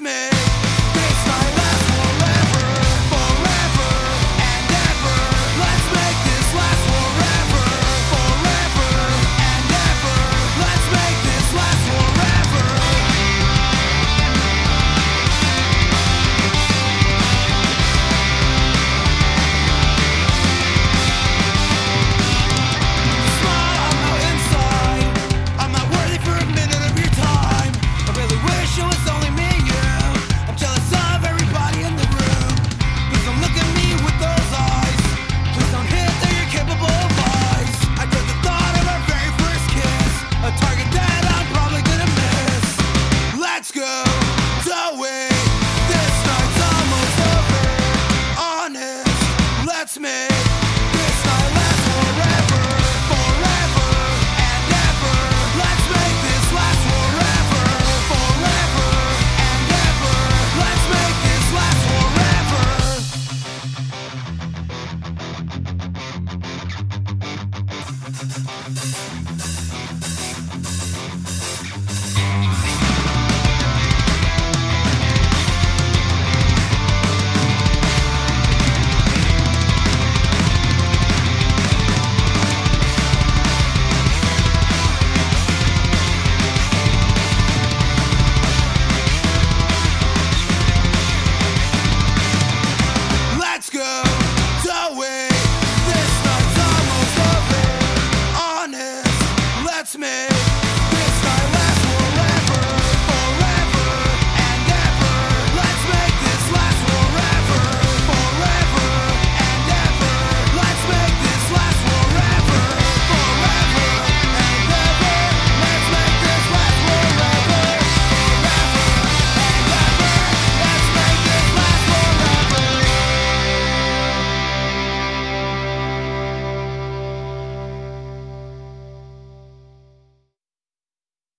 Man. me.